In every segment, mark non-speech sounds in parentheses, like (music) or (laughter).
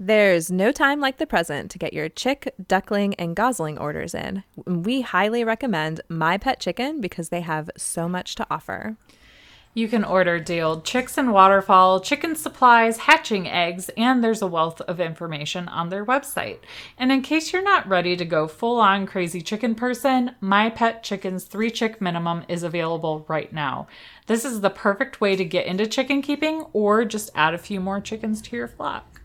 There's no time like the present to get your chick, duckling, and gosling orders in. We highly recommend My Pet Chicken because they have so much to offer. You can order old chicks and waterfowl, chicken supplies, hatching eggs, and there's a wealth of information on their website. And in case you're not ready to go full on crazy chicken person, My Pet Chicken's three chick minimum is available right now. This is the perfect way to get into chicken keeping or just add a few more chickens to your flock.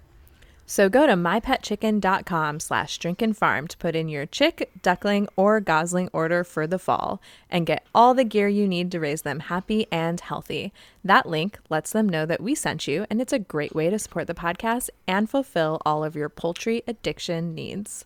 So go to mypetchicken.com slash drinkinfarm to put in your chick, duckling, or gosling order for the fall and get all the gear you need to raise them happy and healthy. That link lets them know that we sent you, and it's a great way to support the podcast and fulfill all of your poultry addiction needs.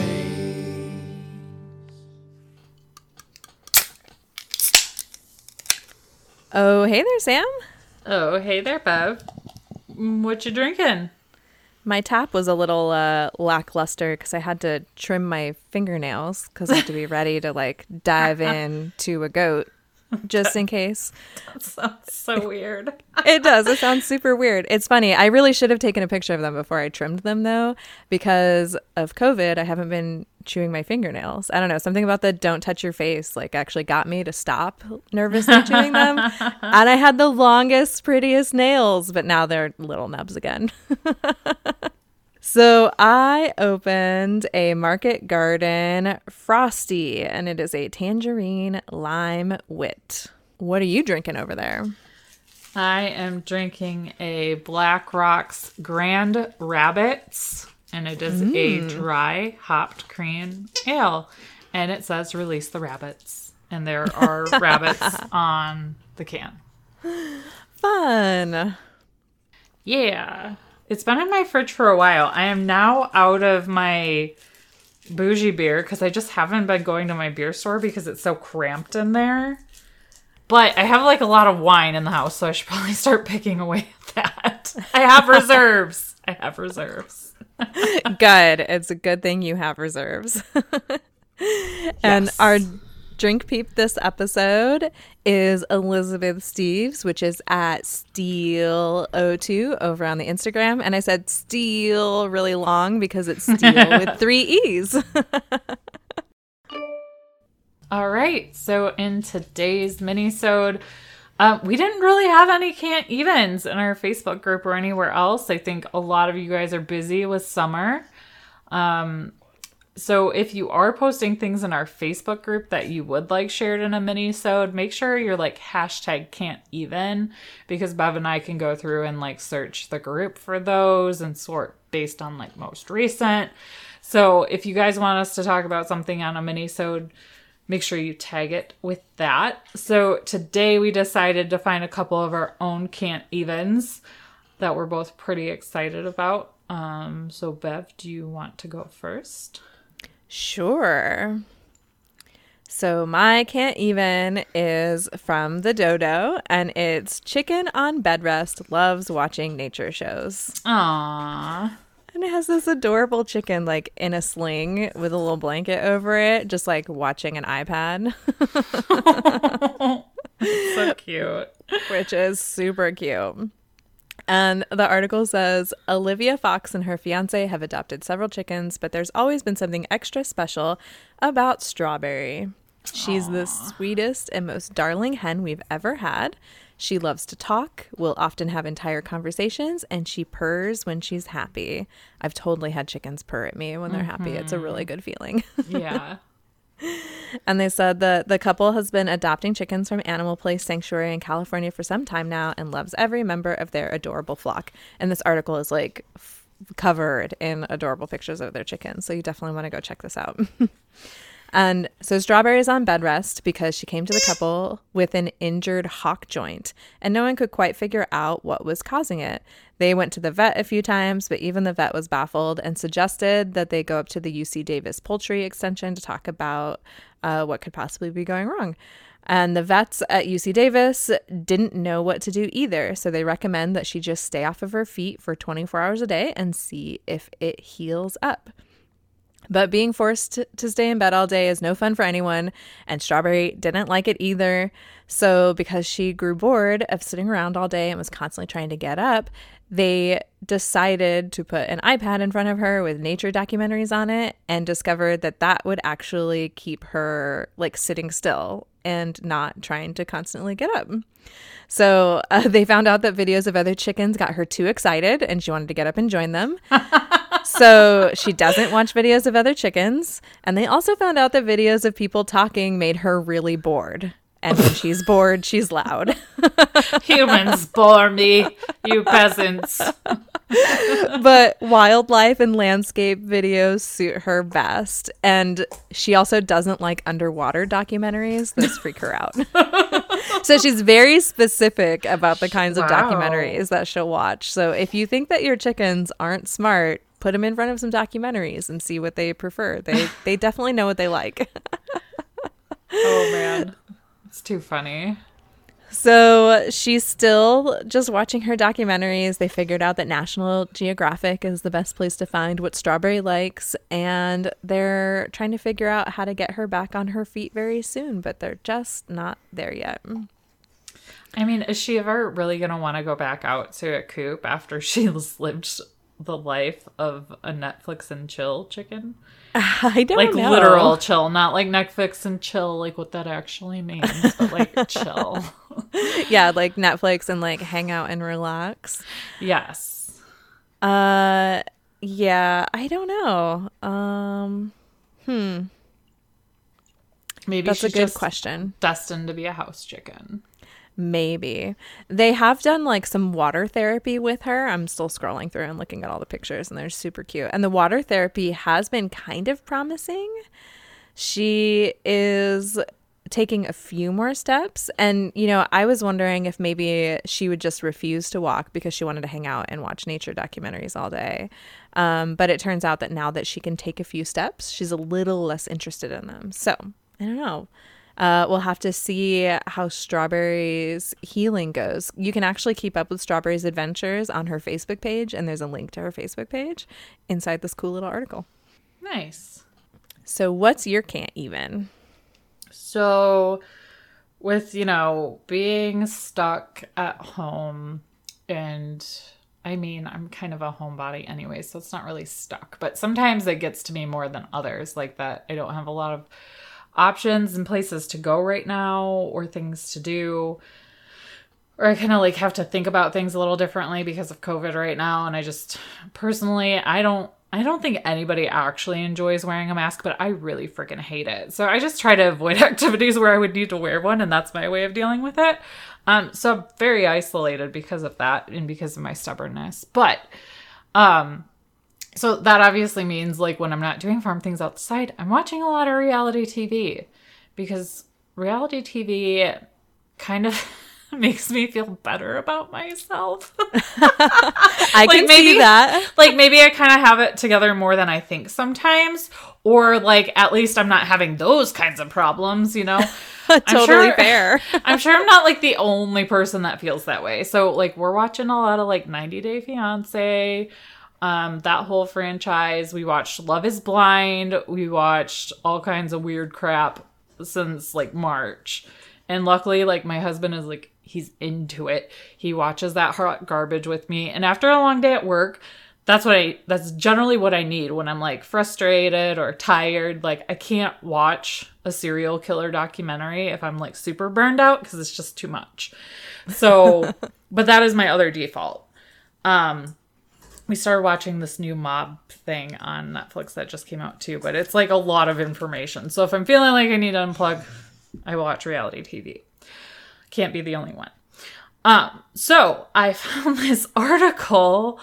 Oh, hey there, Sam. Oh, hey there, Bev. What you drinking? My tap was a little uh, lackluster because I had to trim my fingernails because I had to be ready to like dive (laughs) in to a goat just in case. That sounds so weird. It does. It sounds super weird. It's funny. I really should have taken a picture of them before I trimmed them though because of COVID. I haven't been chewing my fingernails. I don't know. Something about the don't touch your face like actually got me to stop nervously chewing them. (laughs) And I had the longest, prettiest nails, but now they're little nubs again. (laughs) So I opened a Market Garden Frosty, and it is a tangerine lime wit. What are you drinking over there? I am drinking a Black Rocks Grand Rabbits, and it is a mm. dry hopped cream ale. And it says release the rabbits. And there (laughs) are rabbits on the can. Fun. Yeah. It's been in my fridge for a while. I am now out of my bougie beer because I just haven't been going to my beer store because it's so cramped in there. But I have like a lot of wine in the house, so I should (laughs) probably start picking away at that. (laughs) I have reserves. I have reserves. Good. It's a good thing you have reserves. (laughs) and Yes. our drink peep this episode is Elizabeth Steves, which is at Steeel02 over on the Instagram. And I said Steel really long because it's Steel (laughs) with three E's. (laughs) All right. So in today's mini-sode, um, we didn't really have any can't evens in our Facebook group or anywhere else. I think a lot of you guys are busy with summer. Um, so if you are posting things in our Facebook group that you would like shared in a mini-sode, make sure you're like hashtag can't even because Bev and I can go through and like search the group for those and sort based on like most recent. So if you guys want us to talk about something on a mini-sode, make sure you tag it with that. So today we decided to find a couple of our own can't evens that we're both pretty excited about. Um, so Bev, do you want to go first? Sure. So my can't even is from the dodo and it's chicken on bed rest loves watching nature shows. Aww. And it has this adorable chicken like in a sling with a little blanket over it, just like watching an iPad, (laughs) So (laughs) cute. which is super cute. And the article says Olivia Fox and her fiance have adopted several chickens, but there's always been something extra special about Strawberry. She's the sweetest and most darling hen we've ever had. She loves to talk, will often have entire conversations, and she purrs when she's happy. I've totally had chickens purr at me when they're happy. It's a really mm-hmm. good feeling. (laughs) Yeah. And they said that the couple has been adopting chickens from Animal Place Sanctuary in California for some time now and loves every member of their adorable flock. And this article is like f- covered in adorable pictures of their chickens. So you definitely want to go check this out. (laughs) And so Strawberry's on bed rest because she came to the couple with an injured hock joint, and no one could quite figure out what was causing it. They went to the vet a few times, but even the vet was baffled and suggested that they go up to the UC Davis Poultry Extension to talk about uh, what could possibly be going wrong. And the vets at UC Davis didn't know what to do either. So they recommend that she just stay off of her feet for 24 hours a day and see if it heals up. But being forced to stay in bed all day is no fun for anyone, and Strawberry didn't like it either. So, because she grew bored of sitting around all day and was constantly trying to get up, they decided to put an iPad in front of her with nature documentaries on it and discovered that that would actually keep her like sitting still and not trying to constantly get up. So uh, (laughs) they found out that videos of other chickens got her too excited and she wanted to get up and join them. (laughs) so she doesn't watch videos of other chickens. And they also found out that videos of people talking made her really bored. And when she's (laughs) bored, she's loud. (laughs) Humans bore me, you peasants. (laughs) but wildlife and landscape videos suit her best. And she also doesn't like underwater documentaries. Those freak her out. so she's very specific about the kinds of documentaries that she'll watch. So if you think that your chickens aren't smart, put them in front of some documentaries and see what they prefer. They (laughs) they definitely know what they like. (laughs) Oh man. It's too funny. So she's still just watching her documentaries. They figured out that National Geographic is the best place to find what Strawberry likes, and they're trying to figure out how to get her back on her feet very soon, but they're just not there yet. I mean, is she ever really gonna want to go back out to a coop after (laughs) she's lived the life of a Netflix and chill chicken? (laughs) I don't Like know. literal chill, not like Netflix and chill, like what that actually means, but like (laughs) chill. (laughs) Yeah, like Netflix and like hang out and relax. Yes. Uh yeah, I don't know. Um hmm. Maybe that's a good question. destined to be a house chicken. Maybe. They have done like some water therapy with her. I'm still scrolling through and looking at all the pictures, and they're super cute. And the water therapy has been kind of promising. She is taking a few more steps. And, you know, I was wondering if maybe she would just refuse to walk because she wanted to hang out and watch nature documentaries all day. Um, but it turns out that now that she can take a few steps, she's a little less interested in them. So, I don't know. Uh, we'll have to see how Strawberry's healing goes. You can actually keep up with Strawberry's adventures on her Facebook page, and there's a link to her Facebook page inside this cool little article. Nice. So, what's your can't even? So, with, you know, being stuck at home, and I mean, I'm kind of a homebody anyway, so it's not really stuck, but sometimes it gets to me more than others, like that I don't have a lot of options and places to go right now or things to do. Or I kind of like have to think about things a little differently because of COVID right now. And I just personally, I don't I don't think anybody actually enjoys wearing a mask, but I really freaking hate it. So I just try to avoid (laughs) activities where I would need to wear one, and that's my way of dealing with it. Um, so I'm very isolated because of that and because of my stubbornness. But um, so that obviously means like when I'm not doing farm things outside, I'm watching a lot of reality TV because reality TV kind of (laughs) makes me feel better about myself. (laughs) I can maybe- see that. like maybe I kind of have it together more than I think sometimes, or like at least I'm not having those kinds of problems, you know? (laughs) totally sure- fair. I'm sure I'm not like the only person that feels that way. So like we're watching a lot of like 90 Day Fiance, um, that whole franchise. We watched Love Is Blind. We watched all kinds of weird crap since like March. And luckily, like my husband is like he's into it. He watches that hot garbage with me. And after a long day at work, that's what I that's generally what I need when I'm like frustrated or tired. Like I can't watch a serial killer documentary if I'm like super burned out because it's just too much. So, (laughs) but that is my other default. Um we started watching this new mob thing on Netflix that just came out too, but it's like a lot of information. So if I'm feeling like I need to unplug, I watch reality TV. Can't be the only one. Um, so I (laughs) found this article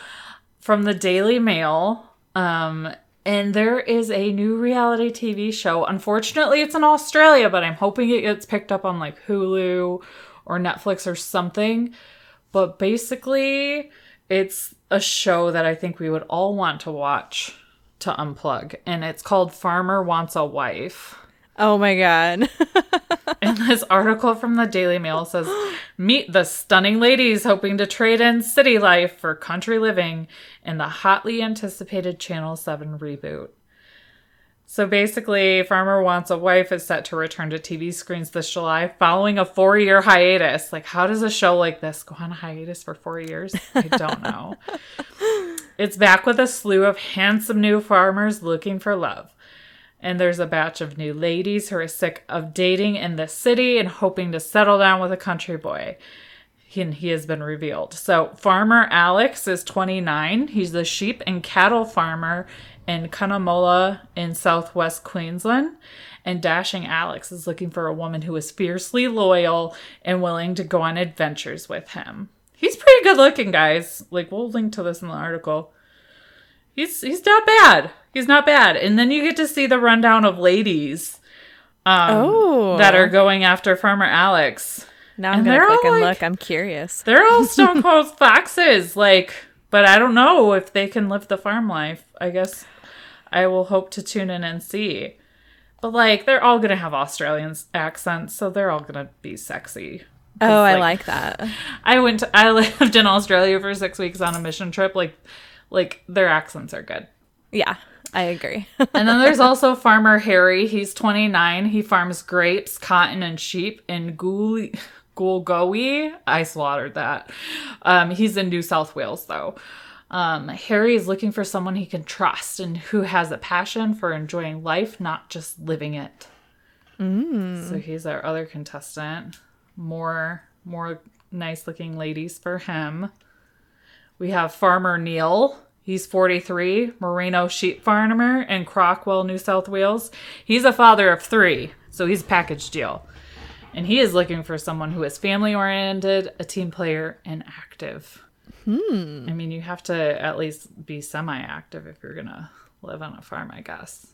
from the Daily Mail, um, And there is a new reality TV show. Unfortunately, it's in Australia, but I'm hoping it gets picked up on like Hulu or Netflix or something. But basically, it's a show that I think we would all want to watch to unplug. And it's called Farmer Wants a Wife. Oh my god. (laughs) And this article from the Daily Mail says Meet the stunning ladies hoping to trade in city life for country living in the hotly anticipated Channel 7 reboot. So basically, Farmer Wants a Wife is set to return to TV screens this July following a four year hiatus. Like, how does a show like this go on a hiatus for four years? I don't know. (laughs) it's back with a slew of handsome new farmers looking for love. And there's a batch of new ladies who are sick of dating in the city and hoping to settle down with a country boy. He, and he has been revealed. So, Farmer Alex is 29. He's a sheep and cattle farmer in Cunnamulla in southwest Queensland. And Dashing Alex is looking for a woman who is fiercely loyal and willing to go on adventures with him. He's pretty good looking, guys. Like, we'll link to this in the article. He's he's not bad. He's not bad. And then you get to see the rundown of ladies um, Oh. that are going after Farmer Alex. Now I'm And gonna click and like- look. I'm curious. They're all (laughs) stone cold foxes, like, but I don't know if they can live the farm life. I guess I will hope to tune in and see. But like, they're all gonna have Australian accents, so they're all gonna be sexy. Oh, I like- like that. I went. To, I (laughs) lived in Australia for six weeks on a mission trip. Like, like their accents are good. Yeah, I agree. (laughs) And then there's also Farmer Harry. He's 29. He farms grapes, cotton, and sheep in Gool- Goolgowi. I slaughtered that. Um, he's in New South Wales, though. Um, Harry is looking for someone he can trust and who has a passion for enjoying life, not just living it. So he's our other contestant. More, more nice looking ladies for him. We have Farmer Neil. He's 43, merino sheep farmer in Crookwell, New South Wales. He's a father of three, so he's a package deal. And he is looking for someone who is family oriented, a team player, and active. Hmm. I mean, you have to at least be semi active if you're going to live on a farm, I guess.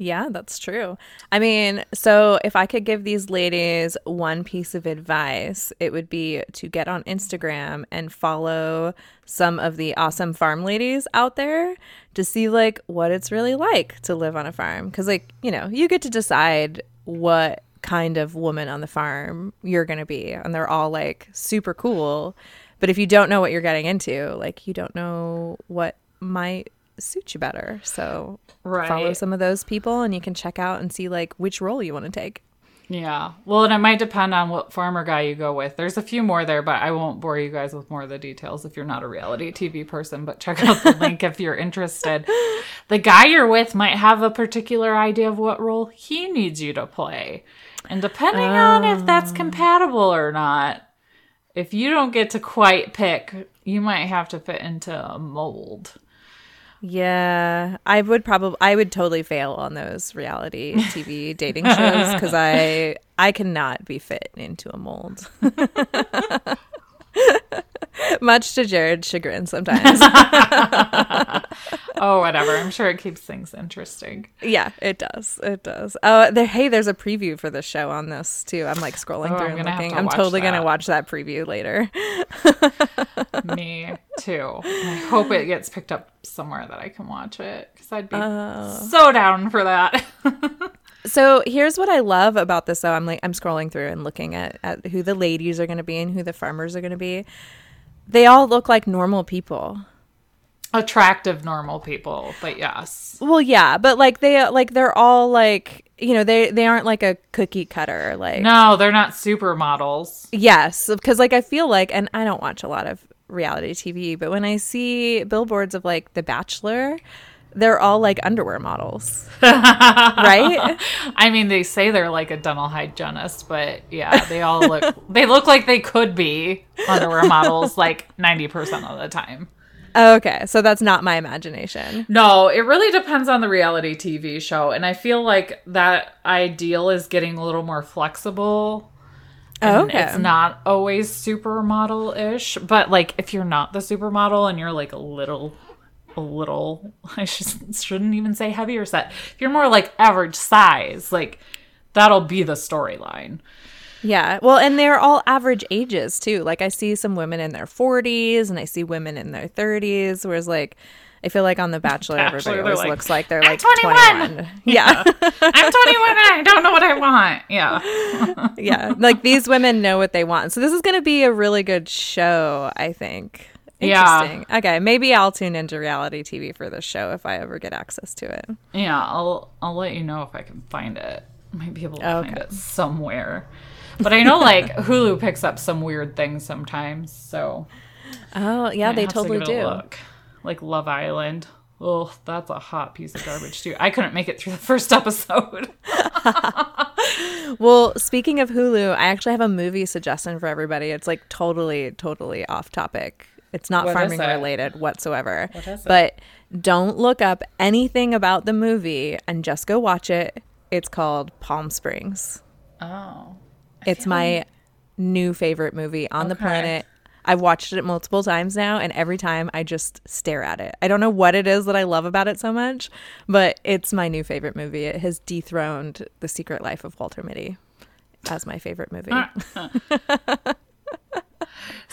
Yeah, that's true. I mean, so if I could give these ladies one piece of advice, it would be to get on Instagram and follow some of the awesome farm ladies out there to see like what it's really like to live on a farm cuz like, you know, you get to decide what kind of woman on the farm you're going to be and they're all like super cool. But if you don't know what you're getting into, like you don't know what might suit you better. So Right. follow some of those people and you can check out and see like which role you want to take. Yeah. Well, and it might depend on what farmer guy you go with. There's a few more there, but I won't bore you guys with more of the details if you're not a reality TV person, but check out the link if you're interested. (laughs) The guy you're with might have a particular idea of what role he needs you to play. And depending on if that's um. compatible or not, if you don't get to quite pick, you might have to fit into a mold. Yeah, I would probably I would totally fail on those reality TV (laughs) dating shows cuz I I cannot be fit into a mold. (laughs) (laughs) Much to Jared's chagrin sometimes. (laughs) Oh, whatever. I'm sure it keeps things interesting. yeah, it does. It does. Oh, there hey, there's a preview for the show on this too. I'm like scrolling Oh, through I'm and looking. to I'm totally going to watch that preview later. (laughs) Me too. I hope it gets picked up somewhere that I can watch it because I'd be uh. so down for that. So here's what I love about this though. I'm like I'm scrolling through and looking at, at who the ladies are gonna be and who the farmers are gonna be. They all look like normal people. Attractive, normal people, but yes. Well, yeah, but like they like they're all like you know they they aren't like a cookie cutter like No, they're not supermodels. yes because like I feel like and I don't watch a lot of reality TV, but when I see billboards of like The Bachelor, they're all like underwear models, (laughs) right? I mean, they say they're like a dental hygienist, but yeah, they all look (laughs) they look like they could be underwear models like 90% of the time. Okay, so that's not my imagination. No, it really depends on the reality TV show. And I feel like that ideal is getting a little more flexible. And oh, Okay. It's not always supermodel ish. But like if you're not the supermodel and you're like a little a little (laughs) I should, shouldn't even say heavier set. If you're more like average size, like that'll be the storyline. Yeah. Well, and they're all average ages too. Like I see some women in their 40s and I see women in their 30s, whereas like I feel like on The Bachelor, Bachelor, everybody always like, looks like they're "I'm like 21." 21. (laughs) Yeah. (laughs) I'm 21 and I don't know what I want. Yeah. yeah. Like these women know what they want. So this is going to be a really good show, I think. Yeah. Interesting. Okay. Maybe I'll tune into reality TV for this show if I ever get access to it. Yeah, I'll I'll let you know if I can find it. I might be able to oh, find it somewhere. But I know like (laughs) Hulu picks up some weird things sometimes, so Oh, yeah, they to totally a do. look. Like Love Island. Oh, that's a hot piece of garbage too. I couldn't make it through the (laughs) first episode. (laughs) Well, speaking of Hulu, I actually have a movie suggestion for everybody. It's like totally, totally off topic. It's not What farming it? related whatsoever. What is it? But don't look up anything about the movie and just go watch it. It's called Palm Springs. Oh. It's my new favorite movie on the planet. I've watched it multiple times now, and every time I just stare at it. I don't know what it is that I love about it so much, but it's my new favorite movie. It has dethroned The Secret Life of Walter Mitty as my favorite movie. (laughs)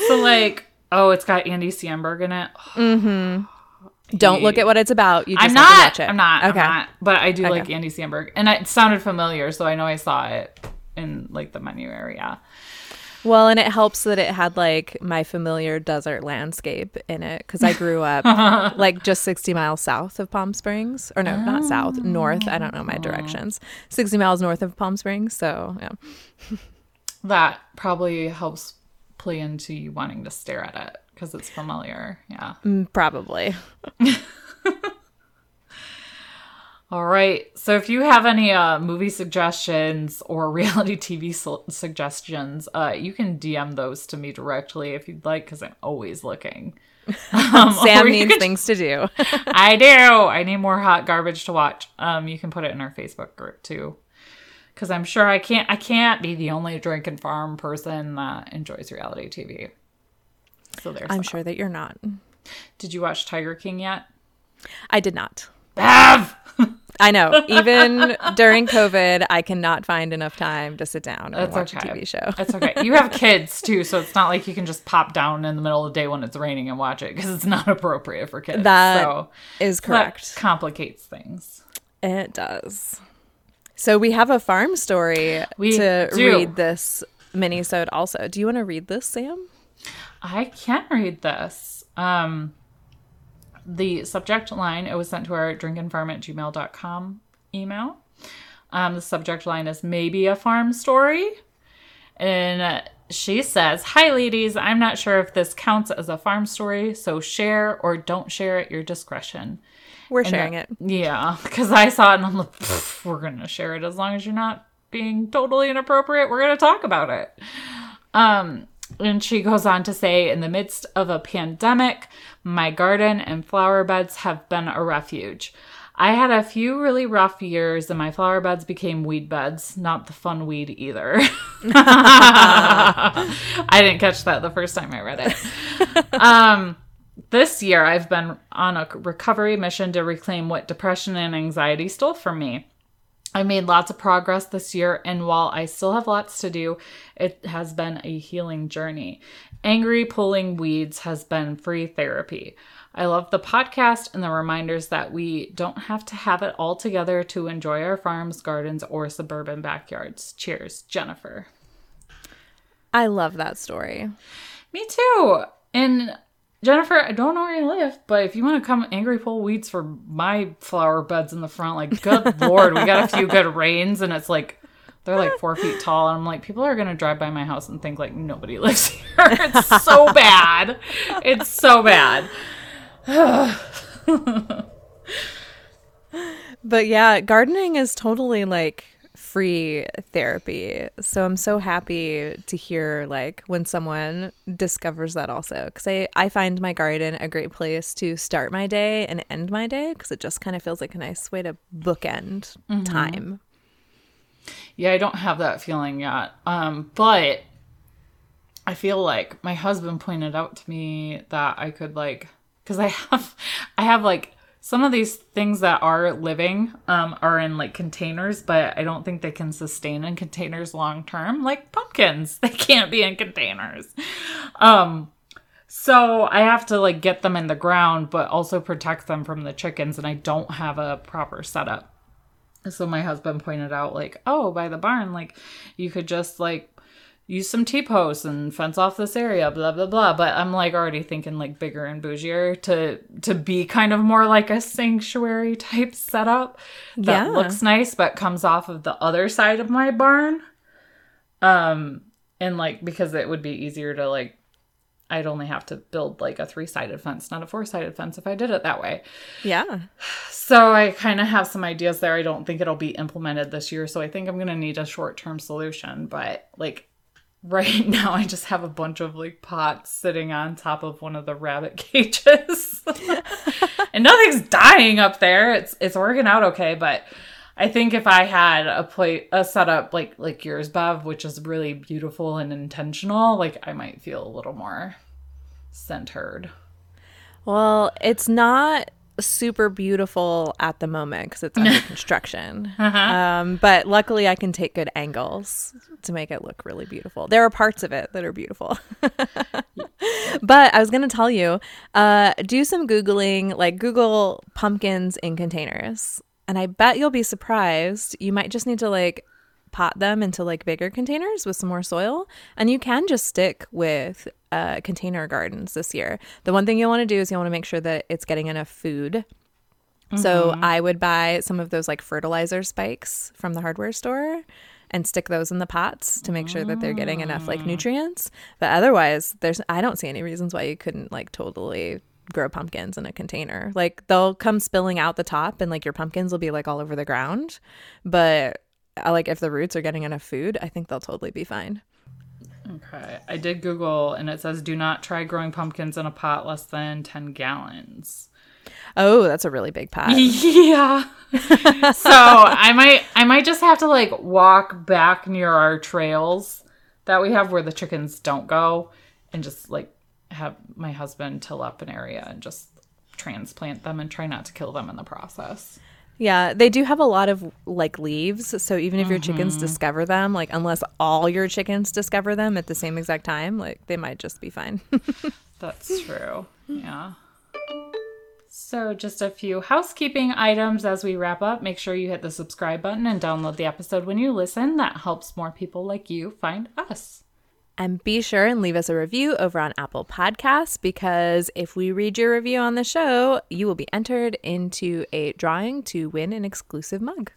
So like, oh, it's got Andy Samberg in it. (sighs) Mm-hmm. Don't look at what it's about. You just I'm have to not. watch it. I'm not. Okay. I'm not. But I do Okay. like Andy Samberg, and it sounded familiar, so I know I saw it in like the menu area. Well, and it helps that it had like my familiar desert landscape in it because I grew up (laughs) like just 60 miles south of Palm Springs. Or no, not south, north. I don't know my directions. 60 miles north of Palm Springs. So, yeah. (laughs) That probably helps play into you wanting to stare at it because it's familiar. Yeah. Mm, Probably. (laughs) All right. So if you have any uh, movie suggestions or (laughs) reality TV su- suggestions, uh, you can DM those to me directly if you'd like, because I'm always looking. (laughs) Um, Sam needs can- things to do. I do. I need more hot garbage to watch. Um, you can put it in our Facebook group too, because I'm sure I can't. I can't be the only drink and farm person that enjoys reality TV. So there's. I'm that. sure that you're not. Did you watch Tiger King yet? I did not. Have. (laughs) I know. Even (laughs) during COVID, I cannot find enough time to sit down and That's watch okay. a TV show. It's okay. You have (laughs) kids too, so it's not like you can just pop down in the middle of the day when it's raining and watch it because it's not appropriate for kids. That so is that correct. complicates things. It does. So we have a farm story We to do. read this mini-sode also. Do you want to read this, Sam? I can read this. Um, the subject line, it was sent to our drinkandfarm at gmail.com email. Um, the subject line is maybe a farm story. And she says, Hi, ladies. I'm not sure if this counts as a farm story, so share or don't share at your discretion. We're And, sharing uh, it. Yeah, because I saw it and I'm like, we're going to share it as long as you're not being totally inappropriate. We're going to talk about it. Um, and she goes on to say, in the midst of a pandemic, my garden and flower beds have been a refuge. I had a few really rough years and my flower beds became weed beds, not the fun weed either. (laughs) (laughs) I didn't catch that the first time I read it. (laughs) Um, this year, I've been on a recovery mission to reclaim what depression and anxiety stole from me. I made lots of progress this year, and while I still have lots to do, it has been a healing journey. Angry pulling weeds has been free therapy. I love the podcast and the reminders that we don't have to have it all together to enjoy our farms, gardens, or suburban backyards. Cheers, Jennifer. I love that story. Me too. And Jennifer, I don't know where you live, but if you want to come angry pull weeds for my flower beds in the front, like good (laughs) lord, we got a few good rains and it's like they're like four feet tall. And I'm like, people are gonna drive by my house and think like nobody (laughs) lives here. It's so (laughs) bad. It's so bad. (sighs) But yeah, gardening is totally like free therapy. So I'm so happy to hear like when someone discovers that also because I, I find my garden a great place to start my day and end my day because it just kind of feels like a nice way to bookend time. Yeah, I don't have that feeling yet. Um, but I feel like my husband pointed out to me that I could like because I have I have like some of these things that are living um, are in like containers, but I don't think they can sustain in containers long term. Like pumpkins, (laughs) they can't be in containers. Um, so I have to like get them in the ground, but also protect them from the chickens, and I don't have a proper setup. So my husband pointed out, like, oh, by the barn, like you could just like use some T posts and fence off this area, blah blah blah. But I'm like already thinking like bigger and bougier to to be kind of more like a sanctuary type setup that Yeah. looks nice but comes off of the other side of my barn. Um and like because it would be easier to like I'd only have to build like a three-sided fence, not a four-sided fence if I did it that way. Yeah. So I kind of have some ideas there. I don't think it'll be implemented this year, so I think I'm going to need a short-term solution, but like right (laughs) now I just have a bunch of like pots sitting on top of one of the rabbit (laughs) cages. (laughs) and nothing's dying up there. It's it's working out okay, but I think if I had a plate a setup like like yours, Bev, which is really beautiful and intentional, like I might feel a little more centered. Well, it's not super beautiful at the moment because it's under (laughs) construction. Um, but luckily, I can take good angles to make it look really beautiful. There are parts of it that are beautiful. (laughs) but I was going to tell you uh, do some Googling, like Google pumpkins in containers. And I bet you'll be surprised. You might just need to like pot them into like bigger containers with some more soil. And you can just stick with uh, container gardens this year. The one thing you'll want to do is you'll want to make sure that it's getting enough food. So i would buy some of those like fertilizer spikes from the hardware store and stick those in the pots to make sure that they're getting enough like nutrients. But otherwise there's i don't see any reasons why you couldn't like totally grow pumpkins in a container. Like they'll come spilling out the top and like your pumpkins will be like all over the ground. But like if the roots are getting enough food, I think they'll totally be fine. Okay. I did Google and it says do not try growing pumpkins in a pot less than 10 gallons. Oh, that's a really big pot. (laughs) Yeah. (laughs) so I might I might just have to like walk back near our trails that we have where the chickens don't go and just like have my husband till up an area and just transplant them and try not to kill them in the process. Yeah, they do have a lot of like leaves, so even if your chickens Mm-hmm. discover them, like unless all your chickens discover them at the same exact time, like they might just be fine. (laughs) That's true. Yeah. So, just a few housekeeping items as we wrap up. Make sure you hit the subscribe button and download the episode when you listen. That helps more people like you find us. And be sure and leave us a review over on Apple Podcasts because if we read your review on the show, you will be entered into a drawing to win an exclusive mug.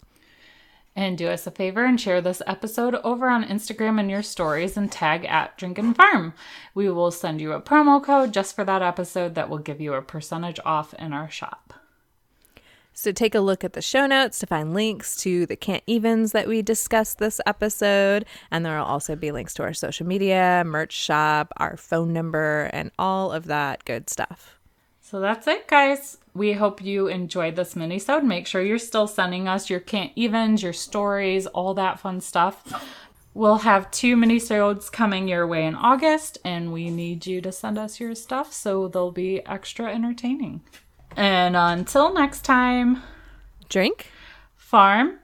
And do us a favor and share this episode over on Instagram in your stories and tag at Drinkin' Farm. We will send you a promo code just for that episode that will give you a percentage off in our shop. So take a look at the show notes to find links to the can't evens that we discussed this episode. And there will also be links to our social media, merch shop, our phone number, and all of that good stuff. So that's it, guys. We hope you enjoyed this mini-sode. Make sure you're still sending us your can't evens, your stories, all that fun stuff. We'll have two mini-sodes coming your way in August, and we need you to send us your stuff so they'll be extra entertaining. And until next time, Drink farm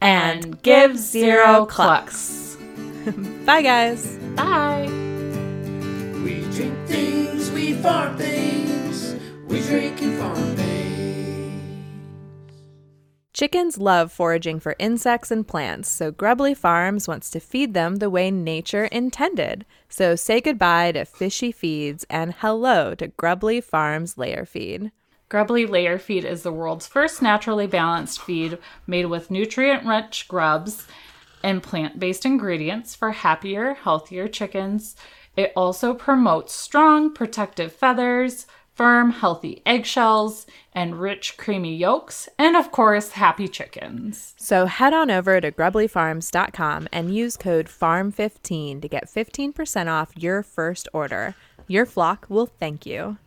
and give zero clucks. (laughs) Bye, guys. Bye. We drink things, we farm things, we drink and farm things. Chickens love foraging for insects and plants, so Grubbly Farms wants to feed them the way nature intended. So say goodbye to fishy feeds and hello to Grubbly Farms layer feed. Grubbly Layer Feed is the world's first naturally balanced feed made with nutrient rich grubs and plant based ingredients for happier, healthier chickens. It also promotes strong, protective feathers, firm, healthy eggshells, and rich, creamy yolks, and of course, happy chickens. So head on over to grubblyfarms.com and use code FARM15 to get 15% off your first order. Your flock will thank you.